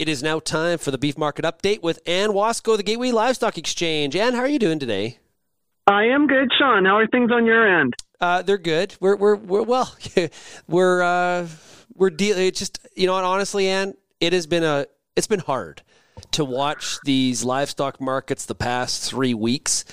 It is now time for the beef market update with Ann Wasko, the Gateway Livestock Exchange. Ann, how are you doing today? I am good, Sean. How are things on your end? Uh, they're good. We're we're, we're well. we're uh, we're dealing. Just you know, honestly, Ann, it has been a it's been hard to watch these livestock markets the past three weeks.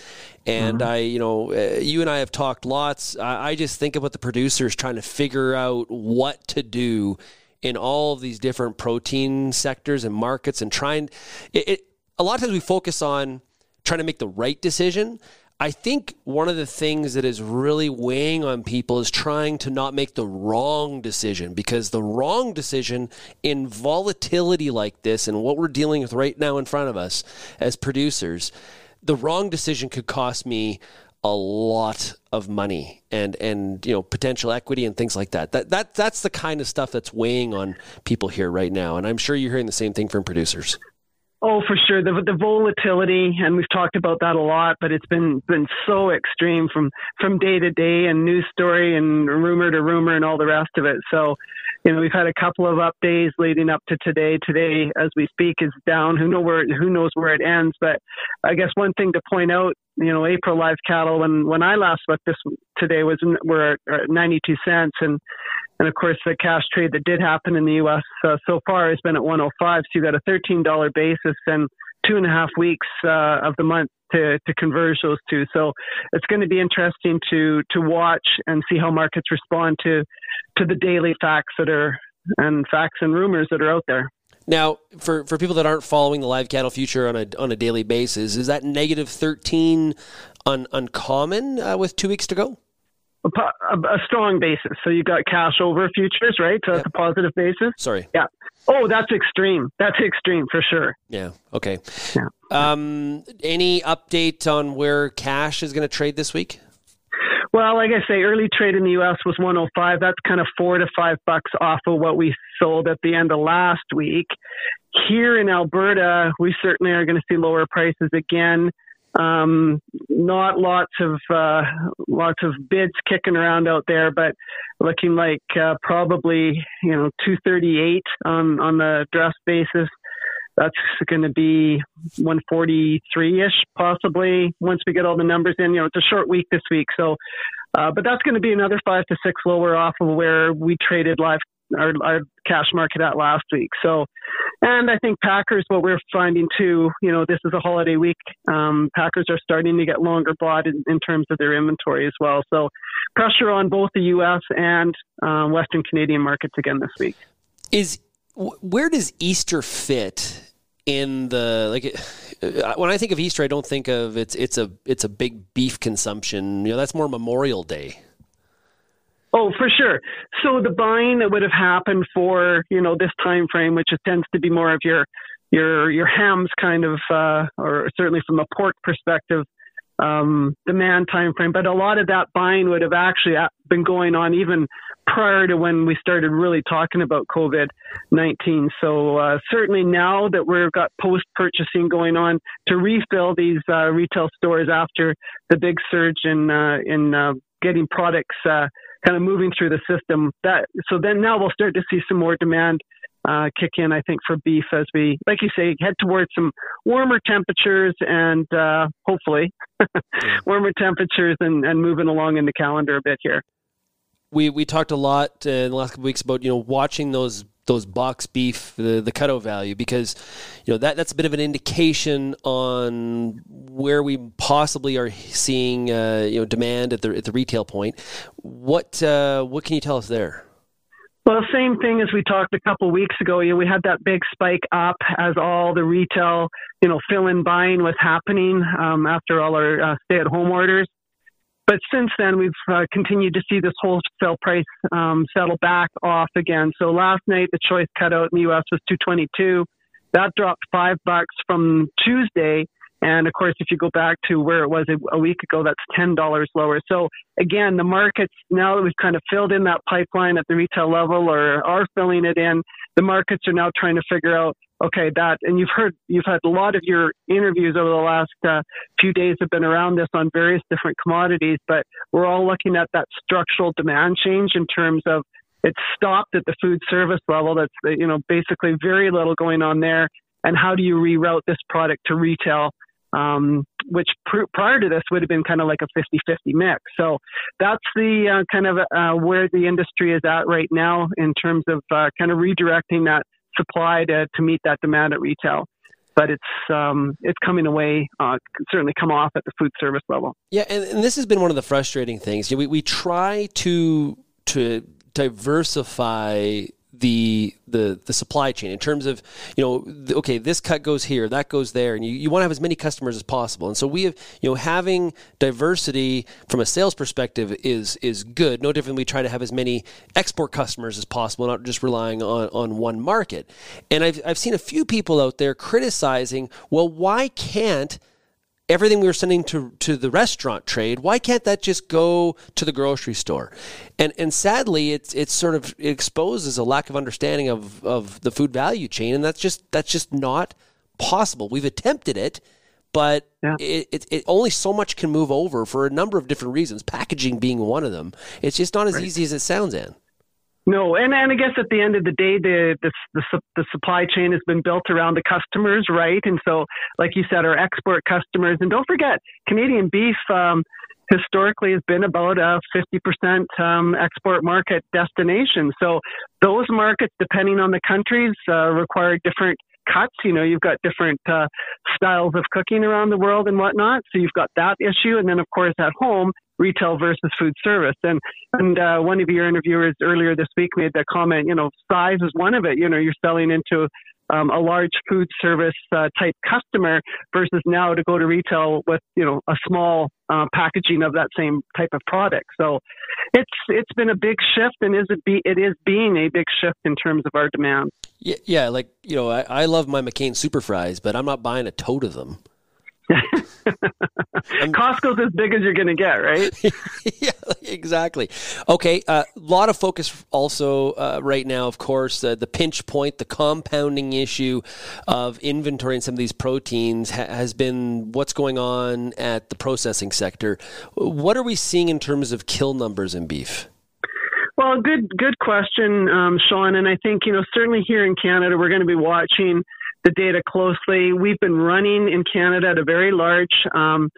And mm-hmm. I, you know, uh, you and I have talked lots. I, I just think about the producers trying to figure out what to do in all of these different protein sectors and markets and trying it, it, a lot of times we focus on trying to make the right decision. I think one of the things that is really weighing on people is trying to not make the wrong decision because the wrong decision in volatility like this and what we're dealing with right now in front of us as producers, the wrong decision could cost me a lot of money and and you know potential equity and things like that. That that that's the kind of stuff that's weighing on people here right now, and I'm sure you're hearing the same thing from producers. Oh, for sure. The the volatility, and we've talked about that a lot, but it's been been so extreme from from day to day, and news story, and rumor to rumor, and all the rest of it. So, you know, we've had a couple of up days leading up to today. Today, as we speak, is down. Who know where who knows where it ends? But I guess one thing to point out, you know, April live cattle when when I last looked this today was we're at 92 cents, and and of course, the cash trade that did happen in the U.S. Uh, so far has been at 105. So you got a $13 basis and two and a half weeks uh, of the month to, to converge those two. So it's going to be interesting to to watch and see how markets respond to to the daily facts that are and facts and rumors that are out there. Now, for, for people that aren't following the live cattle future on a on a daily basis, is that negative thirteen un, uncommon uh, with two weeks to go? A, a, strong basis. So you've got cash over futures, right? So that's a positive basis. Sorry. Yeah. Oh, that's extreme. That's extreme for sure. Yeah. Okay. Yeah. Um, any update on where cash is going to trade this week? Well, like I say, early trade in the U.S. was 105. That's kind of four to five bucks off of what we sold at the end of last week. Here in Alberta, we certainly are going to see lower prices again. Um, not lots of uh, lots of bids kicking around out there, but looking like uh, probably you know 238 on on the dress basis. That's going to be 143 ish, possibly once we get all the numbers in. You know, it's a short week this week, so uh, but that's going to be another five to six lower off of where we traded live our, our cash market at last week. So, and I think Packers, what we're finding too, you know, this is a holiday week. Um, Packers are starting to get longer bought in, in, terms of their inventory as well. So, pressure on both the U.S. and uh, Western Canadian markets again this week. Is where does Easter fit in the like? Uh, when I think of Easter, I don't think of it's it's a it's a big beef consumption. You know, that's more Memorial Day. Oh, for sure. So the buying that would have happened for you know this time frame, which tends to be more of your your your hams kind of, uh, or certainly from a pork perspective, um, demand time frame. But a lot of that buying would have actually uh, been going on even prior to when we started really talking about COVID nineteen. So uh, certainly now that we've got post purchasing going on to refill these uh, retail stores after the big surge in uh, in uh, getting products uh, kind of moving through the system. That so then now we'll start to see some more demand uh, kick in. I think for beef as we, like you say, head towards some warmer temperatures and uh, hopefully warmer temperatures and, and moving along in the calendar a bit here. We we talked a lot uh, in the last couple weeks about you know watching those those box beef, the the cutout value, because you know that that's a bit of an indication on where we possibly are seeing uh, you know demand at the at the retail point. What uh, what can you tell us there? Well, same thing as we talked a couple weeks ago. You know, we had that big spike up as all the retail, you know, fill-in buying was happening um, after all our uh, stay-at-home orders. But since then, we've uh, continued to see this wholesale price um, settle back off again. So last night, the choice cutout in the U.S. was 222. That dropped five bucks from Tuesday. And of course, if you go back to where it was a, week ago, that's ten dollars lower. So again, the markets now that we've kind of filled in that pipeline at the retail level, or are filling it in, the markets are now trying to figure out okay, that, and you've heard, you've had a lot of your interviews over the last uh, few days have been around this on various different commodities, but we're all looking at that structural demand change in terms of it's stopped at the food service level. That's you know basically very little going on there. And how do you reroute this product to retail? Um, which pr- prior to this would have been kind of like a 50-50 mix. So that's the uh, kind of uh, where the industry is at right now in terms of uh, kind of redirecting that supply to, to meet that demand at retail but it's um, it's coming away, uh, certainly come off at the food service level. Yeah, and, and this has been one of the frustrating things. We we try to to diversify the the the supply chain in terms of you know okay this cut goes here that goes there and you, you want to have as many customers as possible. And so we have you know having diversity from a sales perspective is is good. No different than we try to have as many export customers as possible not just relying on on one market. And I've I've seen a few people out there criticizing well why can't everything we were sending to, to the restaurant trade, why can't that just go to the grocery store? And and sadly, it's it's sort of it exposes a lack of understanding of, of the food value chain, and that's just that's just not possible. We've attempted it, but yeah. it, it, it, only so much can move over for a number of different reasons, packaging being one of them. It's just not as right. easy as it sounds, Ann. No, and, and I guess at the end of the day, the, the, the the supply chain has been built around the customers, right? And so, like you said, our export customers, and don't forget, Canadian beef um, historically has been about a 50% um, export market destination. So those markets, depending on the countries, uh, require different cuts. You know, you've got different uh, styles of cooking around the world and whatnot. So you've got that issue, and then of course at home, retail versus food service. And and uh, one of your interviewers earlier this week made that comment. You know, size is one of it. You know, you're selling into um, a large food service uh, type customer versus now to go to retail with you know a small uh, packaging of that same type of product. So it's it's been a big shift and is it be it is being a big shift in terms of our demand. Yeah, yeah like you know I, I love my McCain super fries, but I'm not buying a tote of them. Costco's as big as you're going to get, right? yeah, exactly. Okay, a uh, lot of focus also uh, right now, of course, uh, the pinch point, the compounding issue of inventory in some of these proteins ha- has been what's going on at the processing sector. What are we seeing in terms of kill numbers in beef? Well, good good question, um, Sean. And I think you know certainly here in Canada, we're going to be watching the data closely. We've been running in Canada at a very large um,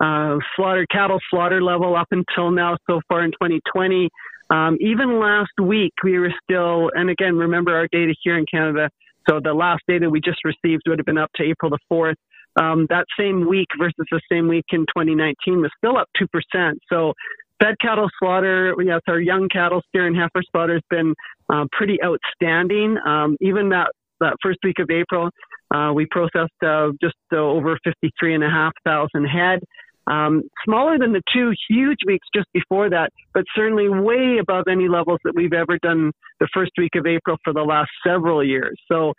uh, slaughter cattle slaughter level up until now so far in 2020. Um, even last week, we were still, and again, remember our data here in Canada. So the last data we just received would have been up to April the 4th. Um, that same week versus the same week in 2019 was still up 2%. So fed cattle slaughter, yes, our young cattle, steer and heifer slaughter has been uh, pretty outstanding. Um, even that that first week of April, uh, we processed uh, just uh, over 53,500 head. Um, smaller than the two huge weeks just before that, but certainly way above any levels that we've ever done the first week of April for the last several years. So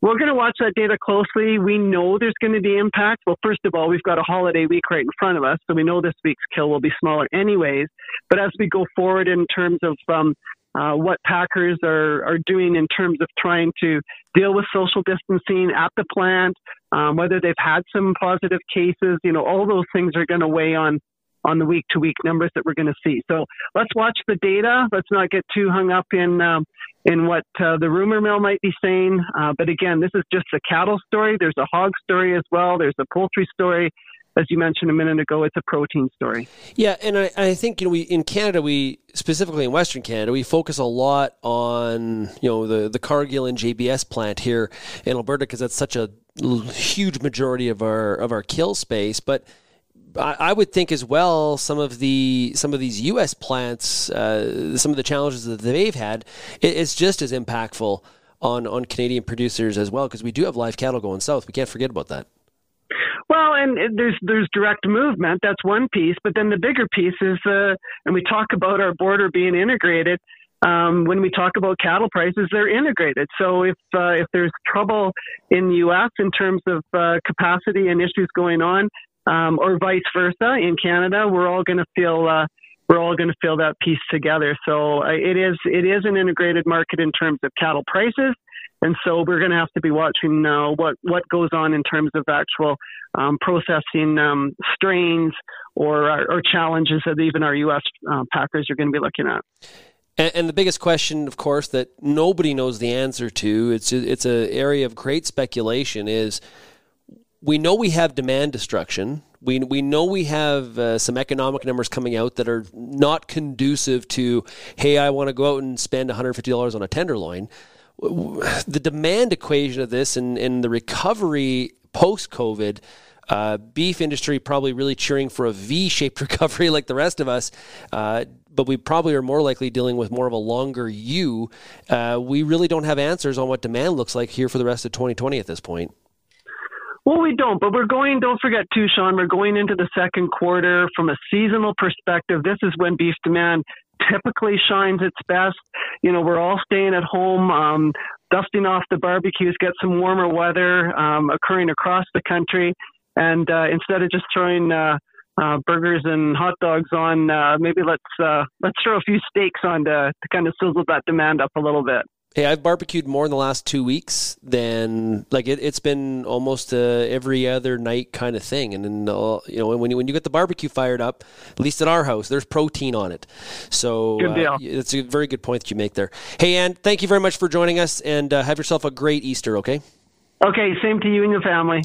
we're going to watch that data closely. We know there's going to be impact. Well, first of all, we've got a holiday week right in front of us, so we know this week's kill will be smaller anyways. But as we go forward in terms of um, uh, what packers are, are doing in terms of trying to deal with social distancing at the plant, um, whether they've had some positive cases, you know, all those things are going to weigh on on the week to week numbers that we're going to see. So let's watch the data. Let's not get too hung up in um, in what uh, the rumor mill might be saying. Uh, but again, this is just a cattle story. There's a hog story as well. There's a poultry story as you mentioned a minute ago, it's a protein story. Yeah, and I, I, think you know we in Canada we specifically in Western Canada we focus a lot on you know the the Cargill and JBS plant here in Alberta because that's such a huge majority of our of our kill space, but. I, would think as well some of the some of these U.S. plants, uh, some of the challenges that they've had, it's just as impactful on on Canadian producers as well because we do have live cattle going south. We can't forget about that. Well, and there's there's direct movement. That's one piece, but then the bigger piece is, uh, and we talk about our border being integrated. Um, when we talk about cattle prices, they're integrated. So if uh, if there's trouble in the U.S. in terms of uh, capacity and issues going on, um, or vice versa in Canada, we're all going to feel uh, we're all going to feel that piece together. So uh, it is it is an integrated market in terms of cattle prices. And so we're going to have to be watching now what what goes on in terms of actual um, processing um, strains or or challenges that even our U.S. Uh, packers are going to be looking at. And, and, the biggest question, of course, that nobody knows the answer to, it's it's an area of great speculation, is we know we have demand destruction. We, we know we have uh, some economic numbers coming out that are not conducive to, hey, I want to go out and spend $150 on a tenderloin. The demand equation of this and, and the recovery post COVID, uh, beef industry probably really cheering for a V shaped recovery like the rest of us. Uh, but we probably are more likely dealing with more of a longer U. Uh, we really don't have answers on what demand looks like here for the rest of 2020 at this point. Well, we don't, but we're going, don't forget too, Sean, we're going into the second quarter from a seasonal perspective. This is when beef demand typically shines its best. You know, we're all staying at home, um, dusting off the barbecues, get some warmer weather um, occurring across the country. And uh, instead of just throwing uh, uh, burgers and hot dogs on, uh, maybe let's uh, let's throw a few steaks on to, to kind of sizzle that demand up a little bit. Hey, I've barbecued more in the last two weeks than like it, has been almost every other night kind of thing. And then uh, you know when you, when you get the barbecue fired up, at least at our house, there's protein on it. So good deal. Uh, it's a very good point that you make there. Hey, Ann, thank you very much for joining us, and uh, have yourself a great Easter. Okay. Okay, same to you and your family.